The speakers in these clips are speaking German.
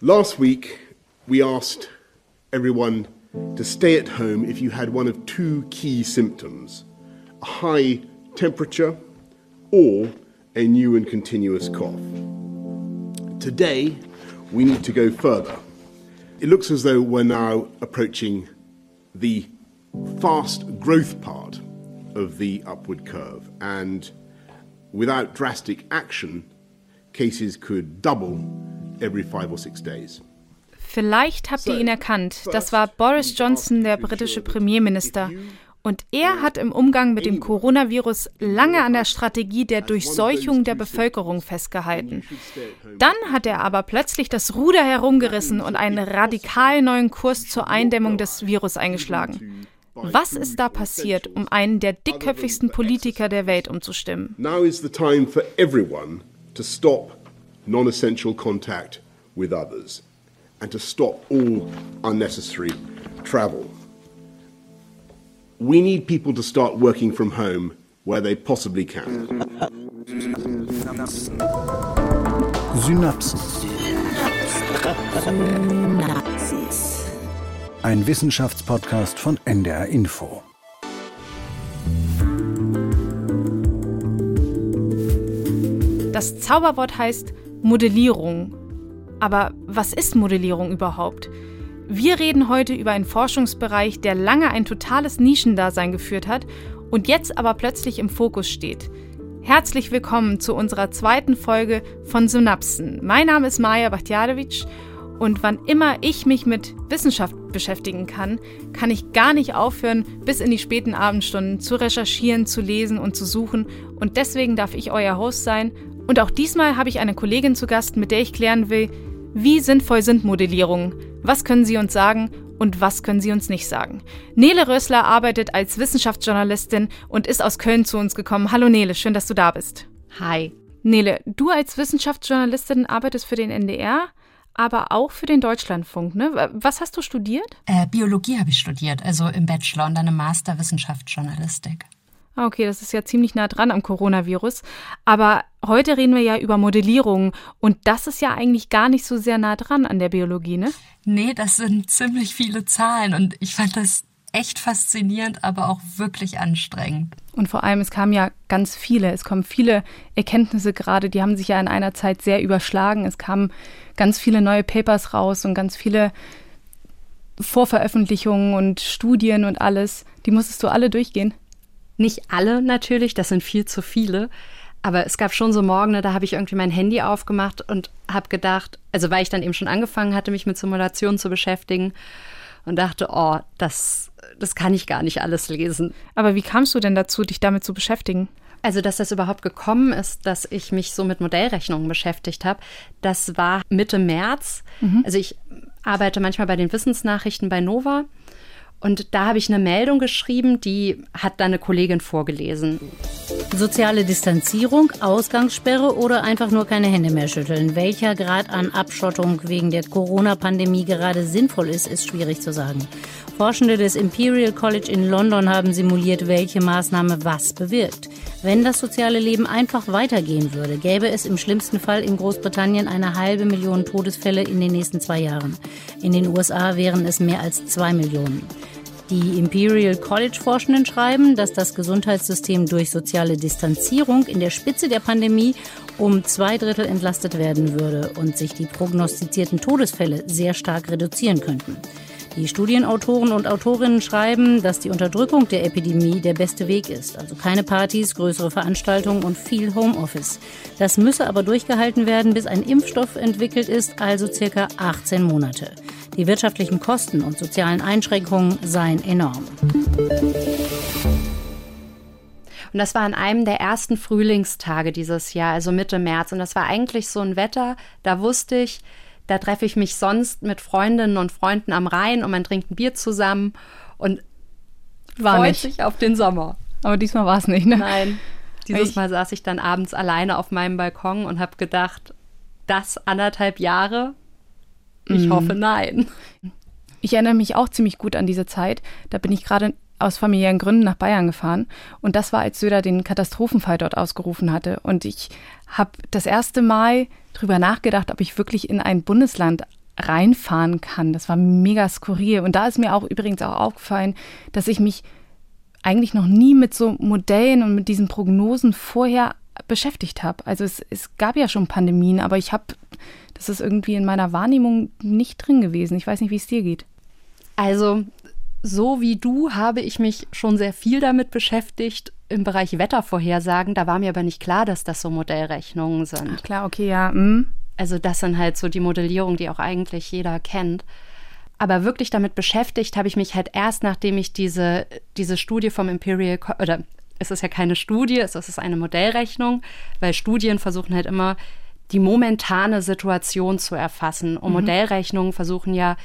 Last week, we asked everyone to stay at home if you had one of two key symptoms a high temperature or a new and continuous cough. Today, we need to go further. It looks as though we're now approaching the fast growth part of the upward curve, and without drastic action, cases could double every five or six days. Vielleicht habt ihr ihn erkannt. Das war Boris Johnson, der britische Premierminister. Und er hat im Umgang mit dem Coronavirus lange an der Strategie der Durchseuchung der Bevölkerung festgehalten. Dann hat er aber plötzlich das Ruder herumgerissen und einen radikal neuen Kurs zur Eindämmung des Virus eingeschlagen. Was ist da passiert, um einen der dickköpfigsten Politiker der Welt umzustimmen? Now is the time for everyone to stop non-essential contact with others and to stop all unnecessary travel. We need people to start working from home where they possibly can. Synapsen. Ein Wissenschaftspodcast von NDR Info. Das Zauberwort heißt Modellierung. Aber was ist Modellierung überhaupt? Wir reden heute über einen Forschungsbereich, der lange ein totales Nischendasein geführt hat und jetzt aber plötzlich im Fokus steht. Herzlich willkommen zu unserer zweiten Folge von Synapsen. Mein Name ist Maja Bachtjadowitsch und wann immer ich mich mit Wissenschaft beschäftigen kann, kann ich gar nicht aufhören, bis in die späten Abendstunden zu recherchieren, zu lesen und zu suchen. Und deswegen darf ich euer Host sein. Und auch diesmal habe ich eine Kollegin zu Gast, mit der ich klären will, wie sinnvoll sind Modellierungen? Was können sie uns sagen und was können sie uns nicht sagen? Nele Rössler arbeitet als Wissenschaftsjournalistin und ist aus Köln zu uns gekommen. Hallo Nele, schön, dass du da bist. Hi. Nele, du als Wissenschaftsjournalistin arbeitest für den NDR, aber auch für den Deutschlandfunk. Ne? Was hast du studiert? Äh, Biologie habe ich studiert, also im Bachelor und dann im Master Wissenschaftsjournalistik. Ah, okay, das ist ja ziemlich nah dran am Coronavirus. Aber heute reden wir ja über Modellierung und das ist ja eigentlich gar nicht so sehr nah dran an der Biologie, ne? Nee, das sind ziemlich viele Zahlen und ich fand das echt faszinierend, aber auch wirklich anstrengend. Und vor allem, es kamen ja ganz viele, es kommen viele Erkenntnisse gerade, die haben sich ja in einer Zeit sehr überschlagen. Es kamen ganz viele neue Papers raus und ganz viele Vorveröffentlichungen und Studien und alles. Die musstest du alle durchgehen. Nicht alle natürlich, das sind viel zu viele. Aber es gab schon so Morgen, da habe ich irgendwie mein Handy aufgemacht und habe gedacht, also weil ich dann eben schon angefangen hatte, mich mit Simulationen zu beschäftigen und dachte, oh, das, das kann ich gar nicht alles lesen. Aber wie kamst du denn dazu, dich damit zu beschäftigen? Also, dass das überhaupt gekommen ist, dass ich mich so mit Modellrechnungen beschäftigt habe, das war Mitte März. Mhm. Also ich arbeite manchmal bei den Wissensnachrichten bei Nova und da habe ich eine Meldung geschrieben, die hat dann eine Kollegin vorgelesen. Soziale Distanzierung, Ausgangssperre oder einfach nur keine Hände mehr schütteln. Welcher Grad an Abschottung wegen der Corona-Pandemie gerade sinnvoll ist, ist schwierig zu sagen. Forschende des Imperial College in London haben simuliert, welche Maßnahme was bewirkt. Wenn das soziale Leben einfach weitergehen würde, gäbe es im schlimmsten Fall in Großbritannien eine halbe Million Todesfälle in den nächsten zwei Jahren. In den USA wären es mehr als zwei Millionen. Die Imperial College Forschenden schreiben, dass das Gesundheitssystem durch soziale Distanzierung in der Spitze der Pandemie um zwei Drittel entlastet werden würde und sich die prognostizierten Todesfälle sehr stark reduzieren könnten. Die Studienautoren und Autorinnen schreiben, dass die Unterdrückung der Epidemie der beste Weg ist. Also keine Partys, größere Veranstaltungen und viel Homeoffice. Das müsse aber durchgehalten werden, bis ein Impfstoff entwickelt ist, also circa 18 Monate. Die wirtschaftlichen Kosten und sozialen Einschränkungen seien enorm. Und das war an einem der ersten Frühlingstage dieses Jahr, also Mitte März. Und das war eigentlich so ein Wetter, da wusste ich, da treffe ich mich sonst mit Freundinnen und Freunden am Rhein und man trinkt ein Bier zusammen und war freut nicht. sich auf den Sommer. Aber diesmal war es nicht, ne? Nein. Dieses Mal saß ich dann abends alleine auf meinem Balkon und habe gedacht, das anderthalb Jahre? Ich mm. hoffe, nein. Ich erinnere mich auch ziemlich gut an diese Zeit. Da bin ich gerade aus familiären Gründen nach Bayern gefahren. Und das war, als Söder den Katastrophenfall dort ausgerufen hatte. Und ich habe das erste Mal drüber nachgedacht, ob ich wirklich in ein Bundesland reinfahren kann. Das war mega skurril. Und da ist mir auch übrigens auch aufgefallen, dass ich mich eigentlich noch nie mit so Modellen und mit diesen Prognosen vorher beschäftigt habe. Also es, es gab ja schon Pandemien, aber ich habe, das ist irgendwie in meiner Wahrnehmung nicht drin gewesen. Ich weiß nicht, wie es dir geht. Also so wie du habe ich mich schon sehr viel damit beschäftigt im Bereich Wettervorhersagen. Da war mir aber nicht klar, dass das so Modellrechnungen sind. Ach klar, okay, ja. Hm. Also das sind halt so die Modellierung, die auch eigentlich jeder kennt. Aber wirklich damit beschäftigt habe ich mich halt erst, nachdem ich diese, diese Studie vom Imperial, Co oder es ist ja keine Studie, es ist eine Modellrechnung, weil Studien versuchen halt immer die momentane Situation zu erfassen. Und mhm. Modellrechnungen versuchen ja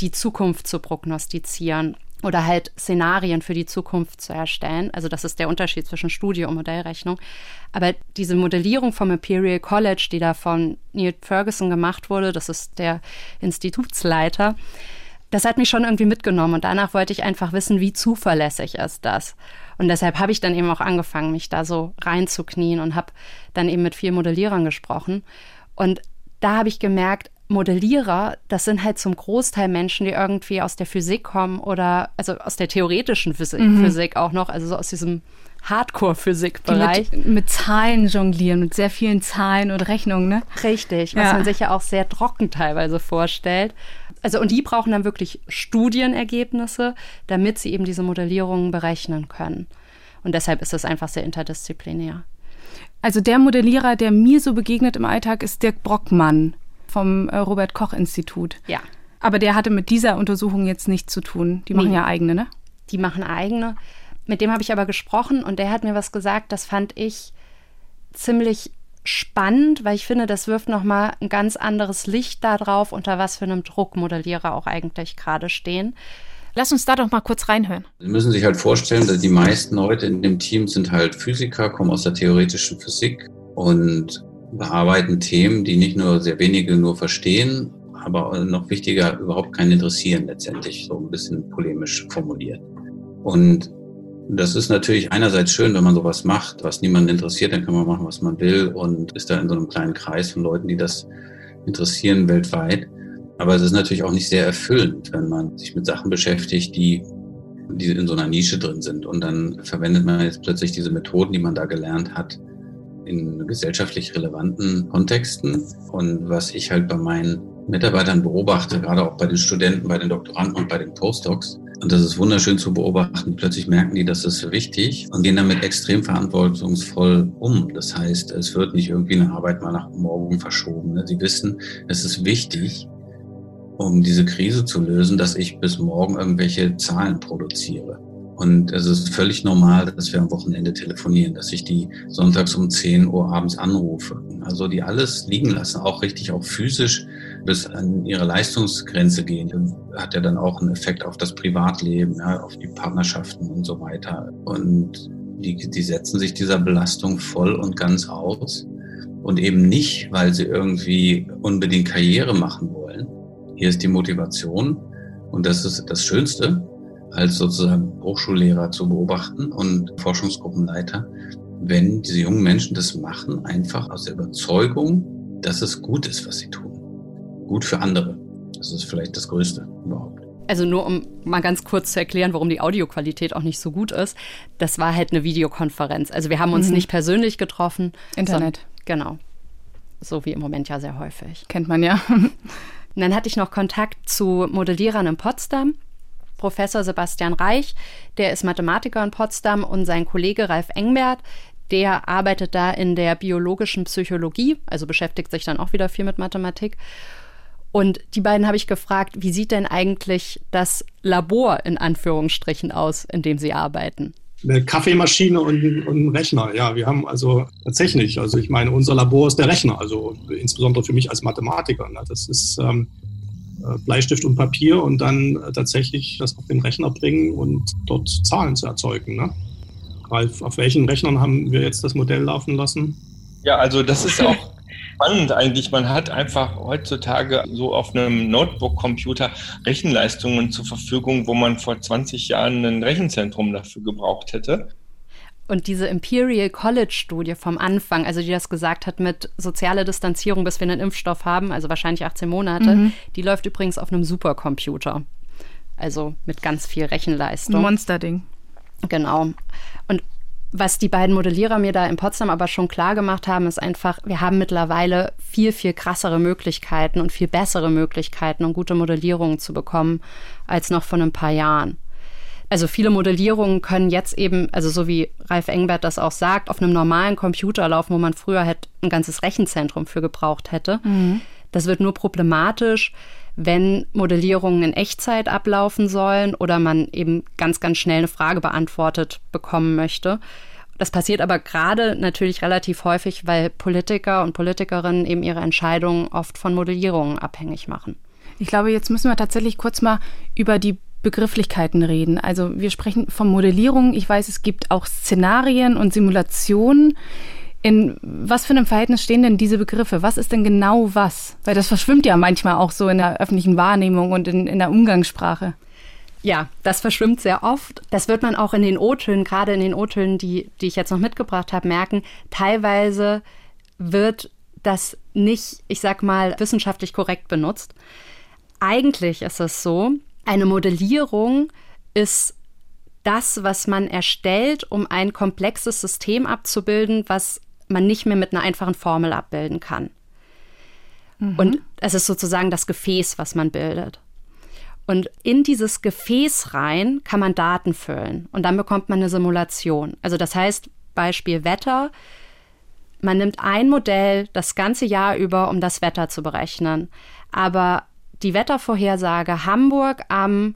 die Zukunft zu prognostizieren oder halt Szenarien für die Zukunft zu erstellen. Also das ist der Unterschied zwischen Studie und Modellrechnung. Aber diese Modellierung vom Imperial College, die da von Neil Ferguson gemacht wurde, das ist der Institutsleiter, das hat mich schon irgendwie mitgenommen und danach wollte ich einfach wissen, wie zuverlässig ist das. Und deshalb habe ich dann eben auch angefangen, mich da so reinzuknien und habe dann eben mit vielen Modellierern gesprochen. Und da habe ich gemerkt, Modellierer, das sind halt zum Großteil Menschen, die irgendwie aus der Physik kommen oder also aus der theoretischen Physik, mhm. Physik auch noch, also so aus diesem Hardcore-Physik-Bereich. Mit, mit, Zahlen jonglieren, mit sehr vielen Zahlen und Rechnungen, ne? Richtig, was ja. man sich ja auch sehr trocken teilweise vorstellt. Also und die brauchen dann wirklich Studienergebnisse, damit sie eben diese Modellierungen berechnen können. Und deshalb ist es einfach sehr interdisziplinär. Also der Modellierer, der mir so begegnet im Alltag, ist Dirk Brockmann vom äh, Robert Koch Institut. Ja. Aber der hatte mit dieser Untersuchung jetzt nichts zu tun. Die machen nee. ja eigene, ne? Die machen eigene. Mit dem habe ich aber gesprochen und der hat mir was gesagt, das fand ich ziemlich spannend, weil ich finde, das wirft nochmal ein ganz anderes Licht darauf, unter was für einem Druck Modellierer auch eigentlich gerade stehen. Lass uns da doch mal kurz reinhören. Sie müssen sich halt vorstellen, dass die meisten Leute in dem Team sind halt Physiker, kommen aus der theoretischen Physik und bearbeiten Themen, die nicht nur sehr wenige nur verstehen, aber noch wichtiger, überhaupt keinen interessieren letztendlich, so ein bisschen polemisch formuliert. Und das ist natürlich einerseits schön, wenn man sowas macht, was niemanden interessiert, dann kann man machen, was man will und ist da in so einem kleinen Kreis von Leuten, die das interessieren weltweit. Aber es ist natürlich auch nicht sehr erfüllend, wenn man sich mit Sachen beschäftigt, die, die in so einer Nische drin sind. Und dann verwendet man jetzt plötzlich diese Methoden, die man da gelernt hat, in gesellschaftlich relevanten Kontexten. Und was ich halt bei meinen Mitarbeitern beobachte, gerade auch bei den Studenten, bei den Doktoranden und bei den Postdocs, und das ist wunderschön zu beobachten. Plötzlich merken die, das ist wichtig und gehen damit extrem verantwortungsvoll um. Das heißt, es wird nicht irgendwie eine Arbeit mal nach morgen verschoben. Ne? Sie wissen, es ist wichtig, um diese Krise zu lösen, dass ich bis morgen irgendwelche Zahlen produziere. Und es ist völlig normal, dass wir am Wochenende telefonieren, dass ich die sonntags um 10 Uhr abends anrufe. Also die alles liegen lassen, auch richtig, auch physisch bis an ihre Leistungsgrenze gehen. Hat ja dann auch einen Effekt auf das Privatleben, ja, auf die Partnerschaften und so weiter. Und die, die setzen sich dieser Belastung voll und ganz aus. Und eben nicht, weil sie irgendwie unbedingt Karriere machen wollen. Hier ist die Motivation. Und das ist das Schönste, als sozusagen Hochschullehrer zu beobachten und Forschungsgruppenleiter, wenn diese jungen Menschen das machen, einfach aus der Überzeugung, dass es gut ist, was sie tun. Gut für andere. Das ist vielleicht das Größte überhaupt. Also nur um mal ganz kurz zu erklären, warum die Audioqualität auch nicht so gut ist. Das war halt eine Videokonferenz. Also wir haben uns mhm. nicht persönlich getroffen. Internet. Genau. So wie im Moment ja sehr häufig. Kennt man ja. Und dann hatte ich noch Kontakt zu Modellierern in Potsdam. Professor Sebastian Reich, der ist Mathematiker in Potsdam und sein Kollege Ralf Engbert, der arbeitet da in der biologischen Psychologie, also beschäftigt sich dann auch wieder viel mit Mathematik. Und die beiden habe ich gefragt, wie sieht denn eigentlich das Labor in Anführungsstrichen aus, in dem sie arbeiten? Eine Kaffeemaschine und, und ein Rechner. Ja, wir haben also tatsächlich, also ich meine, unser Labor ist der Rechner, also insbesondere für mich als Mathematiker. Ne? Das ist ähm, äh, Bleistift und Papier und dann äh, tatsächlich das auf den Rechner bringen und dort Zahlen zu erzeugen. Ne? Ralf, auf welchen Rechnern haben wir jetzt das Modell laufen lassen? Ja, also das ist auch spannend eigentlich. Man hat einfach heutzutage so auf einem Notebook-Computer Rechenleistungen zur Verfügung, wo man vor 20 Jahren ein Rechenzentrum dafür gebraucht hätte. Und diese Imperial College Studie vom Anfang, also die das gesagt hat mit soziale Distanzierung, bis wir einen Impfstoff haben, also wahrscheinlich 18 Monate, mhm. die läuft übrigens auf einem Supercomputer. Also mit ganz viel Rechenleistung. Monsterding. Genau. Und was die beiden Modellierer mir da in Potsdam aber schon klar gemacht haben, ist einfach, wir haben mittlerweile viel, viel krassere Möglichkeiten und viel bessere Möglichkeiten, um gute Modellierungen zu bekommen, als noch vor ein paar Jahren. Also viele Modellierungen können jetzt eben, also so wie Ralf Engbert das auch sagt, auf einem normalen Computer laufen, wo man früher halt ein ganzes Rechenzentrum für gebraucht hätte. Mhm. Das wird nur problematisch, wenn Modellierungen in Echtzeit ablaufen sollen oder man eben ganz, ganz schnell eine Frage beantwortet bekommen möchte. Das passiert aber gerade natürlich relativ häufig, weil Politiker und Politikerinnen eben ihre Entscheidungen oft von Modellierungen abhängig machen. Ich glaube, jetzt müssen wir tatsächlich kurz mal über die Begrifflichkeiten reden. Also wir sprechen von Modellierung. Ich weiß, es gibt auch Szenarien und Simulationen. In was für einem Verhältnis stehen denn diese Begriffe? Was ist denn genau was? Weil das verschwimmt ja manchmal auch so in der öffentlichen Wahrnehmung und in, in der Umgangssprache. Ja, das verschwimmt sehr oft. Das wird man auch in den O-Tönen, gerade in den O-Tönen, die, die ich jetzt noch mitgebracht habe, merken. Teilweise wird das nicht, ich sag mal, wissenschaftlich korrekt benutzt. Eigentlich ist es so, eine Modellierung ist das, was man erstellt, um ein komplexes System abzubilden, was man nicht mehr mit einer einfachen Formel abbilden kann. Mhm. Und es ist sozusagen das Gefäß, was man bildet. Und in dieses Gefäß rein kann man Daten füllen und dann bekommt man eine Simulation. Also das heißt, Beispiel Wetter. Man nimmt ein Modell das ganze Jahr über, um das Wetter zu berechnen. Aber die Wettervorhersage Hamburg am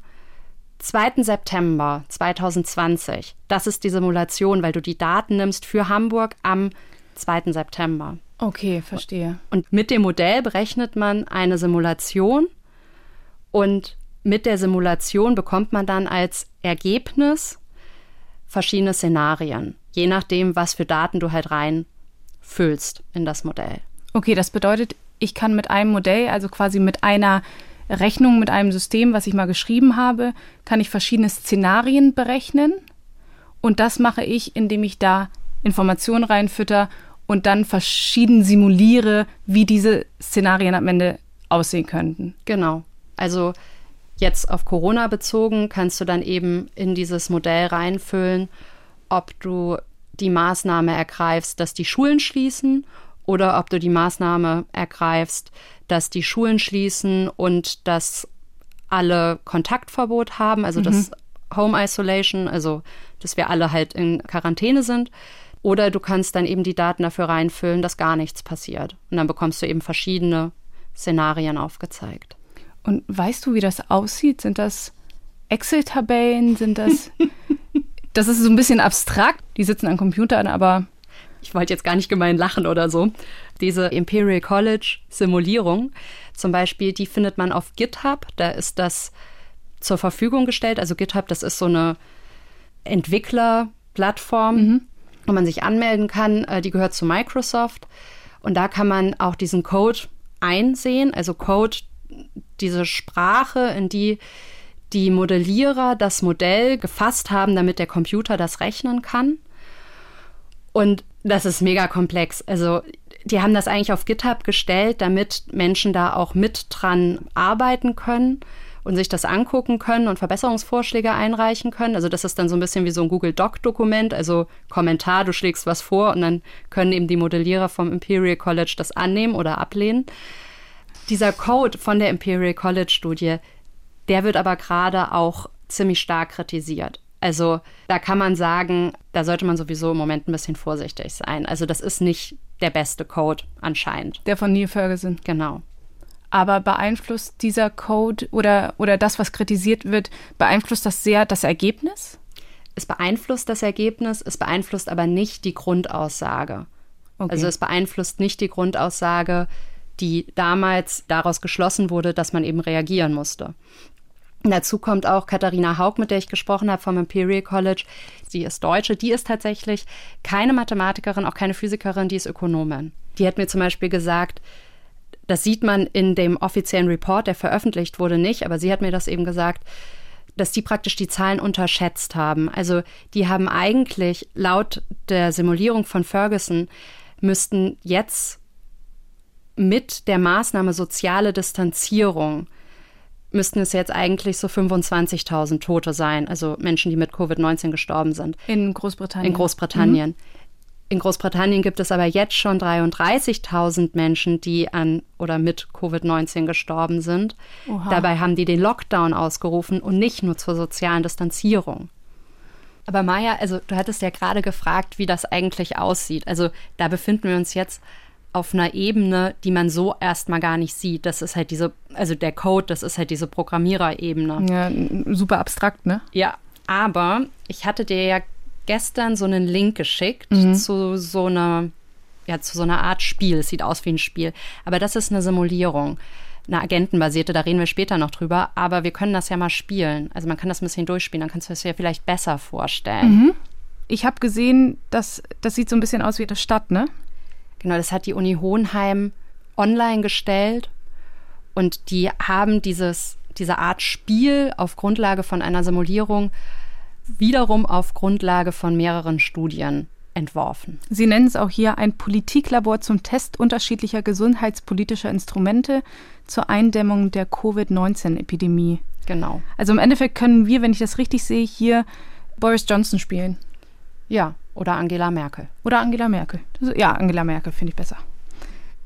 2. September 2020, das ist die Simulation, weil du die Daten nimmst für Hamburg am 2. September. Okay, verstehe. Und mit dem Modell berechnet man eine Simulation und mit der Simulation bekommt man dann als Ergebnis verschiedene Szenarien, je nachdem, was für Daten du halt reinfüllst in das Modell. Okay, das bedeutet, ich kann mit einem Modell, also quasi mit einer Rechnung, mit einem System, was ich mal geschrieben habe, kann ich verschiedene Szenarien berechnen. Und das mache ich, indem ich da Informationen reinfütter und dann verschieden simuliere, wie diese Szenarien am Ende aussehen könnten. Genau. Also jetzt auf Corona bezogen kannst du dann eben in dieses Modell reinfüllen, ob du die Maßnahme ergreifst, dass die Schulen schließen oder ob du die Maßnahme ergreifst, dass die Schulen schließen und dass alle Kontaktverbot haben, also mhm. das Home Isolation, also dass wir alle halt in Quarantäne sind. Oder du kannst dann eben die Daten dafür reinfüllen, dass gar nichts passiert. Und dann bekommst du eben verschiedene Szenarien aufgezeigt. Und weißt du, wie das aussieht? Sind das Excel-Tabellen? Sind das. das ist so ein bisschen abstrakt. Die sitzen an Computern, aber. Ich wollte jetzt gar nicht gemein lachen oder so. Diese Imperial College Simulierung zum Beispiel, die findet man auf GitHub. Da ist das zur Verfügung gestellt. Also GitHub, das ist so eine Entwicklerplattform. Mhm wo man sich anmelden kann. Äh, die gehört zu Microsoft. Und da kann man auch diesen Code einsehen, also Code, diese Sprache, in die die Modellierer das Modell gefasst haben, damit der Computer das rechnen kann. Und das ist mega komplex. Also die haben das eigentlich auf GitHub gestellt, damit Menschen da auch mit dran arbeiten können und sich das angucken können und Verbesserungsvorschläge einreichen können. Also das ist dann so ein bisschen wie so ein Google Doc-Dokument, also Kommentar, du schlägst was vor und dann können eben die Modellierer vom Imperial College das annehmen oder ablehnen. Dieser Code von der Imperial College Studie, der wird aber gerade auch ziemlich stark kritisiert. Also da kann man sagen, da sollte man sowieso im Moment ein bisschen vorsichtig sein. Also das ist nicht der beste Code anscheinend. Der von Neil Ferguson. Genau. Aber beeinflusst dieser Code oder, oder das, was kritisiert wird, beeinflusst das sehr das Ergebnis? Es beeinflusst das Ergebnis, es beeinflusst aber nicht die Grundaussage. Okay. Also es beeinflusst nicht die Grundaussage, die damals daraus geschlossen wurde, dass man eben reagieren musste. Dazu kommt auch Katharina Haug, mit der ich gesprochen habe vom Imperial College. Sie ist Deutsche, die ist tatsächlich keine Mathematikerin, auch keine Physikerin, die ist Ökonomin. Die hat mir zum Beispiel gesagt, das sieht man in dem offiziellen Report, der veröffentlicht wurde, nicht, aber sie hat mir das eben gesagt. dass die praktisch die Zahlen unterschätzt haben. Also die haben eigentlich laut der Simulierung von Ferguson müssten jetzt mit der Maßnahme soziale Distanzierung müssten es jetzt eigentlich so 25.000 Tote sein, also Menschen, die mit Covid-19 gestorben sind. In Großbritannien. In Großbritannien. Mhm. In Großbritannien gibt es aber jetzt schon 33.000 Menschen, die an oder mit Covid-19 gestorben sind. Oha. Dabei haben die den Lockdown ausgerufen und nicht nur zur sozialen Distanzierung. Aber Maja, also du hattest ja gerade gefragt, wie das eigentlich aussieht. Also da befinden wir uns jetzt auf einer Ebene, die man so erstmal gar nicht sieht. Das ist halt diese, also der Code, das ist halt diese Programmiererebene. Ja, super abstrakt, ne? Ja, aber ich hatte dir ja gestern so einen Link geschickt mhm. zu so einer, ja, zu so einer Art Spiel. Es sieht aus wie ein Spiel. Aber das ist eine Simulierung. Eine agentenbasierte, da reden wir später noch drüber, aber wir können das ja mal spielen. Also man kann das ein bisschen durchspielen, dann kannst du es dir vielleicht besser vorstellen. Mhm. Ich habe gesehen, dass das sieht so ein bisschen aus wie eine Stadt, ne? Genau, das hat die Uni Hohenheim online gestellt und die haben dieses, diese Art Spiel auf Grundlage von einer Simulierung wiederum auf Grundlage von mehreren Studien entworfen. Sie nennen es auch hier ein Politiklabor zum Test unterschiedlicher gesundheitspolitischer Instrumente zur Eindämmung der Covid-19-Epidemie. Genau. Also im Endeffekt können wir, wenn ich das richtig sehe, hier Boris Johnson spielen. Ja, oder Angela Merkel. Oder Angela Merkel. Ja, Angela Merkel finde ich besser.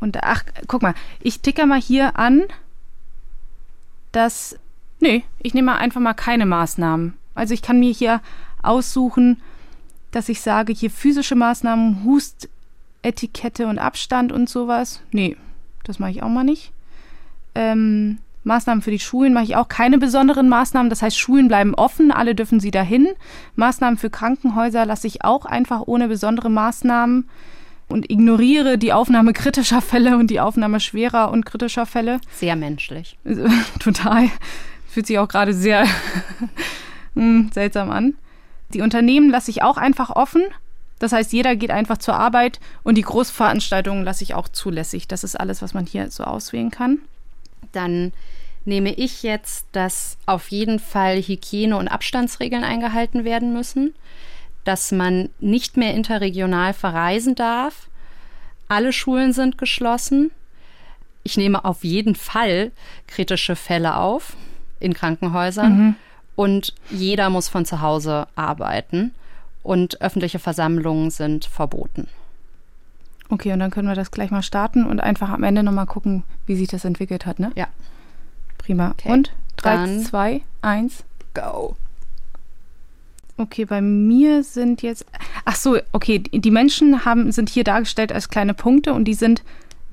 Und ach, guck mal, ich ticke mal hier an, dass. Nee, ich nehme einfach mal keine Maßnahmen. Also ich kann mir hier aussuchen, dass ich sage, hier physische Maßnahmen, Hust, Etikette und Abstand und sowas. Nee, das mache ich auch mal nicht. Ähm, Maßnahmen für die Schulen mache ich auch keine besonderen Maßnahmen. Das heißt, Schulen bleiben offen, alle dürfen sie dahin. Maßnahmen für Krankenhäuser lasse ich auch einfach ohne besondere Maßnahmen und ignoriere die Aufnahme kritischer Fälle und die Aufnahme schwerer und kritischer Fälle. Sehr menschlich. Total. Fühlt sich auch gerade sehr hm, seltsam an. Die Unternehmen lasse ich auch einfach offen. Das heißt, jeder geht einfach zur Arbeit und die Großveranstaltungen lasse ich auch zulässig. Das ist alles, was man hier so auswählen kann. Dann nehme ich jetzt, dass auf jeden Fall Hygiene- und Abstandsregeln eingehalten werden müssen, dass man nicht mehr interregional verreisen darf. Alle Schulen sind geschlossen. Ich nehme auf jeden Fall kritische Fälle auf in Krankenhäusern. Mhm. Und jeder muss von zu Hause arbeiten. Und öffentliche Versammlungen sind verboten. Okay, und dann können wir das gleich mal starten und einfach am Ende nochmal gucken, wie sich das entwickelt hat, ne? Ja. Prima. Okay. Und? 3, 2, 1. Go. Okay, bei mir sind jetzt. Ach so, okay, die Menschen haben, sind hier dargestellt als kleine Punkte und die sind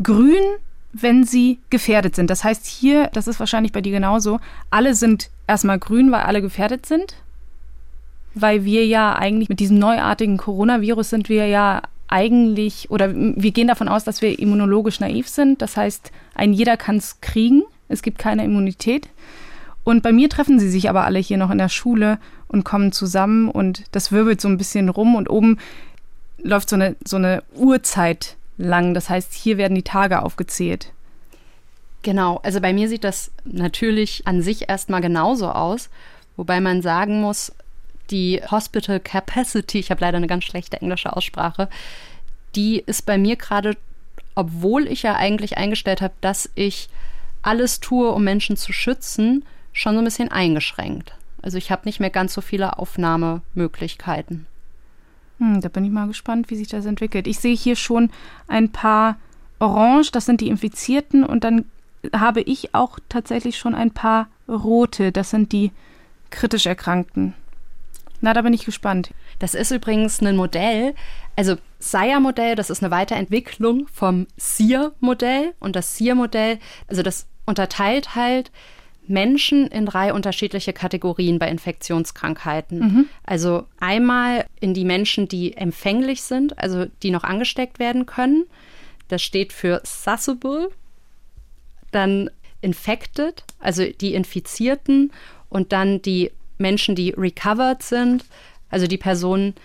grün, wenn sie gefährdet sind. Das heißt hier, das ist wahrscheinlich bei dir genauso, alle sind erstmal grün, weil alle gefährdet sind. Weil wir ja eigentlich mit diesem neuartigen Coronavirus sind wir ja eigentlich, oder wir gehen davon aus, dass wir immunologisch naiv sind. Das heißt, ein jeder kann es kriegen. Es gibt keine Immunität. Und bei mir treffen sie sich aber alle hier noch in der Schule und kommen zusammen und das wirbelt so ein bisschen rum und oben läuft so eine, so eine Uhrzeit lang. Das heißt, hier werden die Tage aufgezählt. Genau, also bei mir sieht das natürlich an sich erstmal genauso aus, wobei man sagen muss, die Hospital Capacity, ich habe leider eine ganz schlechte englische Aussprache, die ist bei mir gerade, obwohl ich ja eigentlich eingestellt habe, dass ich alles tue, um Menschen zu schützen, schon so ein bisschen eingeschränkt. Also ich habe nicht mehr ganz so viele Aufnahmemöglichkeiten. Hm, da bin ich mal gespannt, wie sich das entwickelt. Ich sehe hier schon ein paar Orange, das sind die Infizierten, und dann habe ich auch tatsächlich schon ein paar rote, das sind die kritisch Erkrankten. Na, da bin ich gespannt. Das ist übrigens ein Modell, also SIA-Modell, das ist eine Weiterentwicklung vom SIR-Modell. Und das SIR-Modell, also das unterteilt halt Menschen in drei unterschiedliche Kategorien bei Infektionskrankheiten. Mhm. Also einmal in die Menschen, die empfänglich sind, also die noch angesteckt werden können. Das steht für susceptible. Dann infected, also die Infizierten und dann die Menschen, die recovered sind, also die Personen,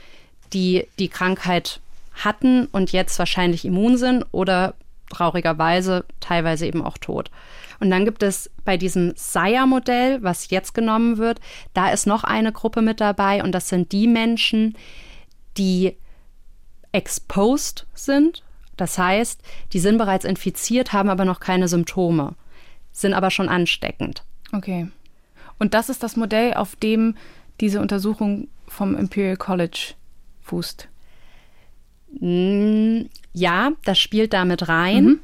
die die Krankheit hatten und jetzt wahrscheinlich immun sind oder traurigerweise teilweise eben auch tot. Und dann gibt es bei diesem SIRE-Modell, was jetzt genommen wird, da ist noch eine Gruppe mit dabei und das sind die Menschen, die exposed sind. Das heißt, die sind bereits infiziert, haben aber noch keine Symptome, sind aber schon ansteckend. Okay. Und das ist das Modell, auf dem diese Untersuchung vom Imperial College fußt. Mm, ja, das spielt damit rein. Mhm.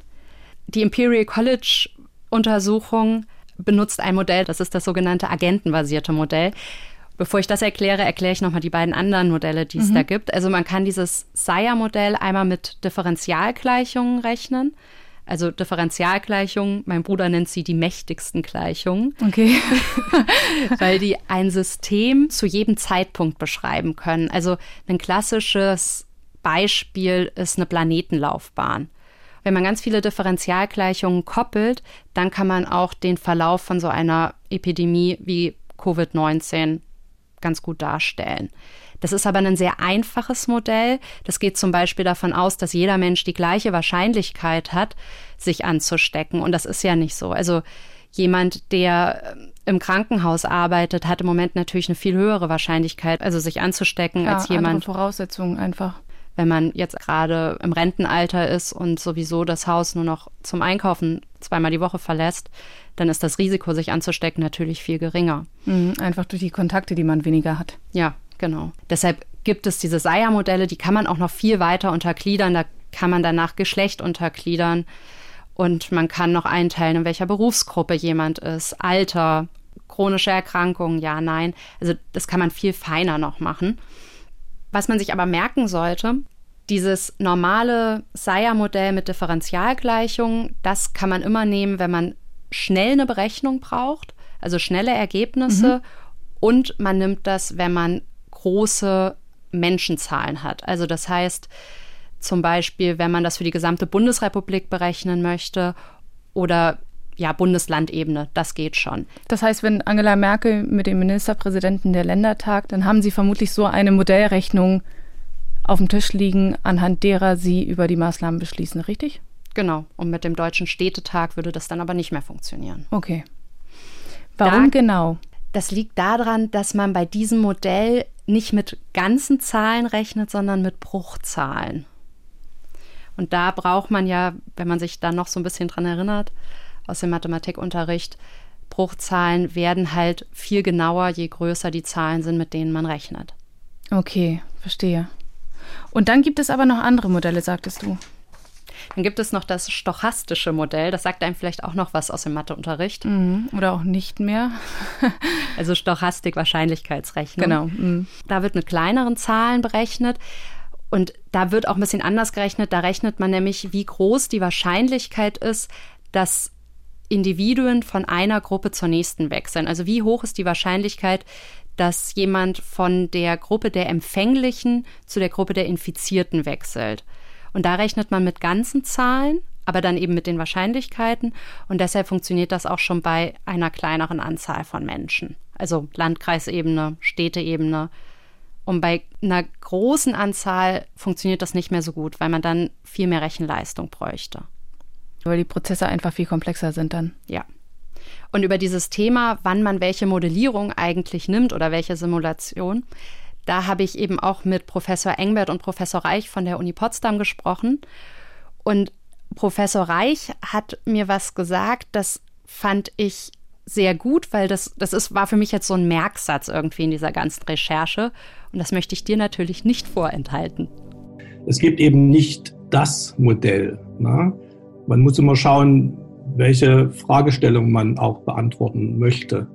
Die Imperial College Untersuchung benutzt ein Modell, das ist das sogenannte agentenbasierte Modell. Bevor ich das erkläre, erkläre ich nochmal die beiden anderen Modelle, die es mhm. da gibt. Also man kann dieses Sire-Modell einmal mit Differentialgleichungen rechnen. Also Differentialgleichungen, mein Bruder nennt sie die mächtigsten Gleichungen. Okay. weil die ein System zu jedem Zeitpunkt beschreiben können. Also ein klassisches Beispiel ist eine Planetenlaufbahn. Wenn man ganz viele Differentialgleichungen koppelt, dann kann man auch den Verlauf von so einer Epidemie wie Covid-19 ganz gut darstellen. Das ist aber ein sehr einfaches Modell. Das geht zum Beispiel davon aus, dass jeder Mensch die gleiche Wahrscheinlichkeit hat, sich anzustecken. Und das ist ja nicht so. Also jemand, der im Krankenhaus arbeitet, hat im Moment natürlich eine viel höhere Wahrscheinlichkeit, also sich anzustecken, ja, als jemand. Voraussetzungen einfach wenn man jetzt gerade im Rentenalter ist und sowieso das Haus nur noch zum Einkaufen zweimal die Woche verlässt, dann ist das Risiko, sich anzustecken, natürlich viel geringer. Mhm, einfach durch die Kontakte, die man weniger hat. Ja, genau. Deshalb gibt es diese Seier-Modelle, die kann man auch noch viel weiter untergliedern. Da kann man danach Geschlecht untergliedern und man kann noch einteilen, in welcher Berufsgruppe jemand ist, Alter, chronische Erkrankungen, ja, nein. Also das kann man viel feiner noch machen. Was man sich aber merken sollte, dieses normale Sire-Modell mit Differentialgleichungen, das kann man immer nehmen, wenn man schnell eine Berechnung braucht, also schnelle Ergebnisse. Mhm. Und man nimmt das, wenn man große Menschenzahlen hat. Also das heißt zum Beispiel, wenn man das für die gesamte Bundesrepublik berechnen möchte oder ja, Bundeslandebene, das geht schon. Das heißt, wenn Angela Merkel mit dem Ministerpräsidenten der Länder tagt, dann haben Sie vermutlich so eine Modellrechnung auf dem Tisch liegen, anhand derer Sie über die Maßnahmen beschließen, richtig? Genau. Und mit dem Deutschen Städtetag würde das dann aber nicht mehr funktionieren. Okay. Warum da, genau? Das liegt daran, dass man bei diesem Modell nicht mit ganzen Zahlen rechnet, sondern mit Bruchzahlen. Und da braucht man ja, wenn man sich da noch so ein bisschen dran erinnert, aus dem Mathematikunterricht, Bruchzahlen werden halt viel genauer, je größer die Zahlen sind, mit denen man rechnet. Okay, verstehe. Und dann gibt es aber noch andere Modelle, sagtest du. Dann gibt es noch das stochastische Modell. Das sagt einem vielleicht auch noch was aus dem Matheunterricht. Mhm. Oder auch nicht mehr. also Stochastik, Wahrscheinlichkeitsrechnung. Genau. Mhm. Da wird mit kleineren Zahlen berechnet. Und da wird auch ein bisschen anders gerechnet. Da rechnet man nämlich, wie groß die Wahrscheinlichkeit ist, dass Individuen von einer Gruppe zur nächsten wechseln. Also wie hoch ist die Wahrscheinlichkeit, dass jemand von der Gruppe der Empfänglichen zu der Gruppe der Infizierten wechselt. Und da rechnet man mit ganzen Zahlen, aber dann eben mit den Wahrscheinlichkeiten. Und deshalb funktioniert das auch schon bei einer kleineren Anzahl von Menschen. Also Landkreisebene, Städteebene. Und bei einer großen Anzahl funktioniert das nicht mehr so gut, weil man dann viel mehr Rechenleistung bräuchte. Weil die Prozesse einfach viel komplexer sind dann. Ja. Und über dieses Thema, wann man welche Modellierung eigentlich nimmt oder welche Simulation, da habe ich eben auch mit Professor Engbert und Professor Reich von der Uni Potsdam gesprochen. Und Professor Reich hat mir was gesagt, das fand ich sehr gut, weil das, das ist, war für mich jetzt so ein Merksatz irgendwie in dieser ganzen Recherche. Und das möchte ich dir natürlich nicht vorenthalten. Es gibt eben nicht das Modell. Ne? Man muss immer schauen, welche Fragestellung man auch beantworten möchte.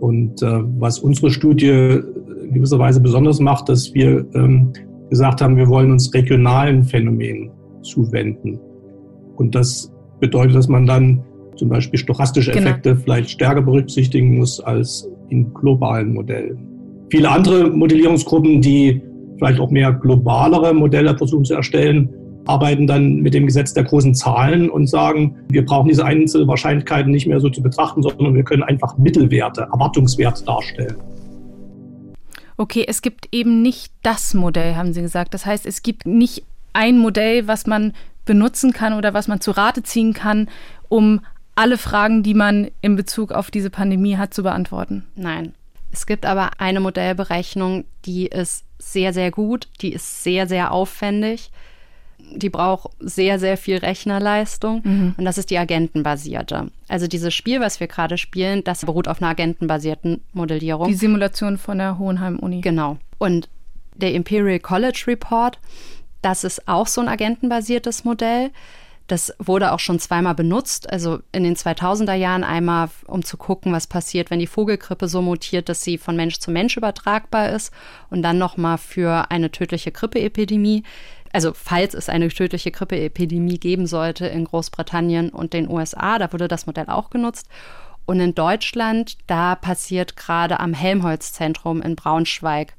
Und äh, was unsere Studie in gewisser Weise besonders macht, dass wir ähm, gesagt haben, wir wollen uns regionalen Phänomenen zuwenden. Und das bedeutet, dass man dann zum Beispiel stochastische genau. Effekte genau. vielleicht stärker berücksichtigen muss als in globalen Modellen. Viele andere Modellierungsgruppen, die vielleicht auch mehr globalere Modelle versuchen zu erstellen, arbeiten dann mit dem Gesetz der großen Zahlen und sagen, wir brauchen diese Einzelwahrscheinlichkeiten nicht mehr so zu betrachten, sondern wir können einfach Mittelwerte, Erwartungswerte darstellen. Okay, es gibt eben nicht das Modell, haben Sie gesagt. Das heißt, es gibt nicht ein Modell, was man benutzen kann oder was man zu Rate ziehen kann, um alle Fragen, die man in Bezug auf diese Pandemie hat, zu beantworten. Nein. Es gibt aber eine Modellberechnung, die ist sehr, sehr gut, die ist sehr, sehr aufwendig. Die braucht sehr, sehr viel Rechnerleistung mhm. und das ist die agentenbasierte. Also dieses Spiel, was wir gerade spielen, das beruht auf einer agentenbasierten Modellierung. Die Simulation von der Hohenheim-Uni. Genau. Und der Imperial College Report, das ist auch so ein agentenbasiertes Modell. Das wurde auch schon zweimal benutzt, also in den 2000er Jahren einmal, um zu gucken, was passiert, wenn die Vogelgrippe so mutiert, dass sie von Mensch zu Mensch übertragbar ist und dann nochmal für eine tödliche Grippeepidemie. Also falls es eine tödliche Grippeepidemie geben sollte in Großbritannien und den USA, da wurde das Modell auch genutzt. Und in Deutschland, da passiert gerade am Helmholtz-Zentrum in Braunschweig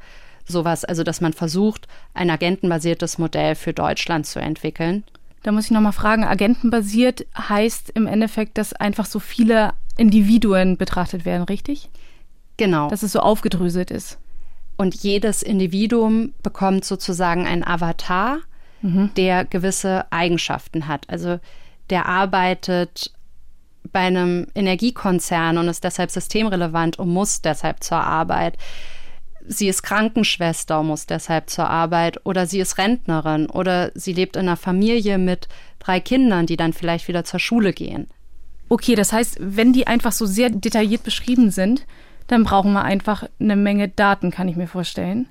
sowas, also dass man versucht, ein agentenbasiertes Modell für Deutschland zu entwickeln. Da muss ich nochmal fragen, agentenbasiert heißt im Endeffekt, dass einfach so viele Individuen betrachtet werden, richtig? Genau. Dass es so aufgedröselt ist. Und jedes Individuum bekommt sozusagen einen Avatar, mhm. der gewisse Eigenschaften hat. Also der arbeitet bei einem Energiekonzern und ist deshalb systemrelevant und muss deshalb zur Arbeit sie ist Krankenschwester, muss deshalb zur Arbeit oder sie ist Rentnerin oder sie lebt in einer Familie mit drei Kindern, die dann vielleicht wieder zur Schule gehen. Okay, das heißt, wenn die einfach so sehr detailliert beschrieben sind, dann brauchen wir einfach eine Menge Daten, kann ich mir vorstellen.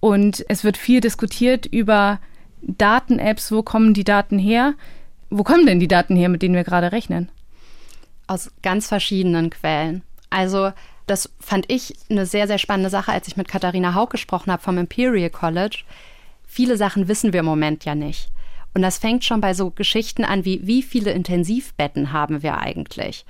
Und es wird viel diskutiert über Daten-Apps, wo kommen die Daten her? Wo kommen denn die Daten her, mit denen wir gerade rechnen? Aus ganz verschiedenen Quellen. Also das fand ich eine sehr, sehr spannende Sache, als ich mit Katharina Haug gesprochen habe vom Imperial College. Viele Sachen wissen wir im Moment ja nicht. Und das fängt schon bei so Geschichten an wie, wie viele Intensivbetten haben wir eigentlich?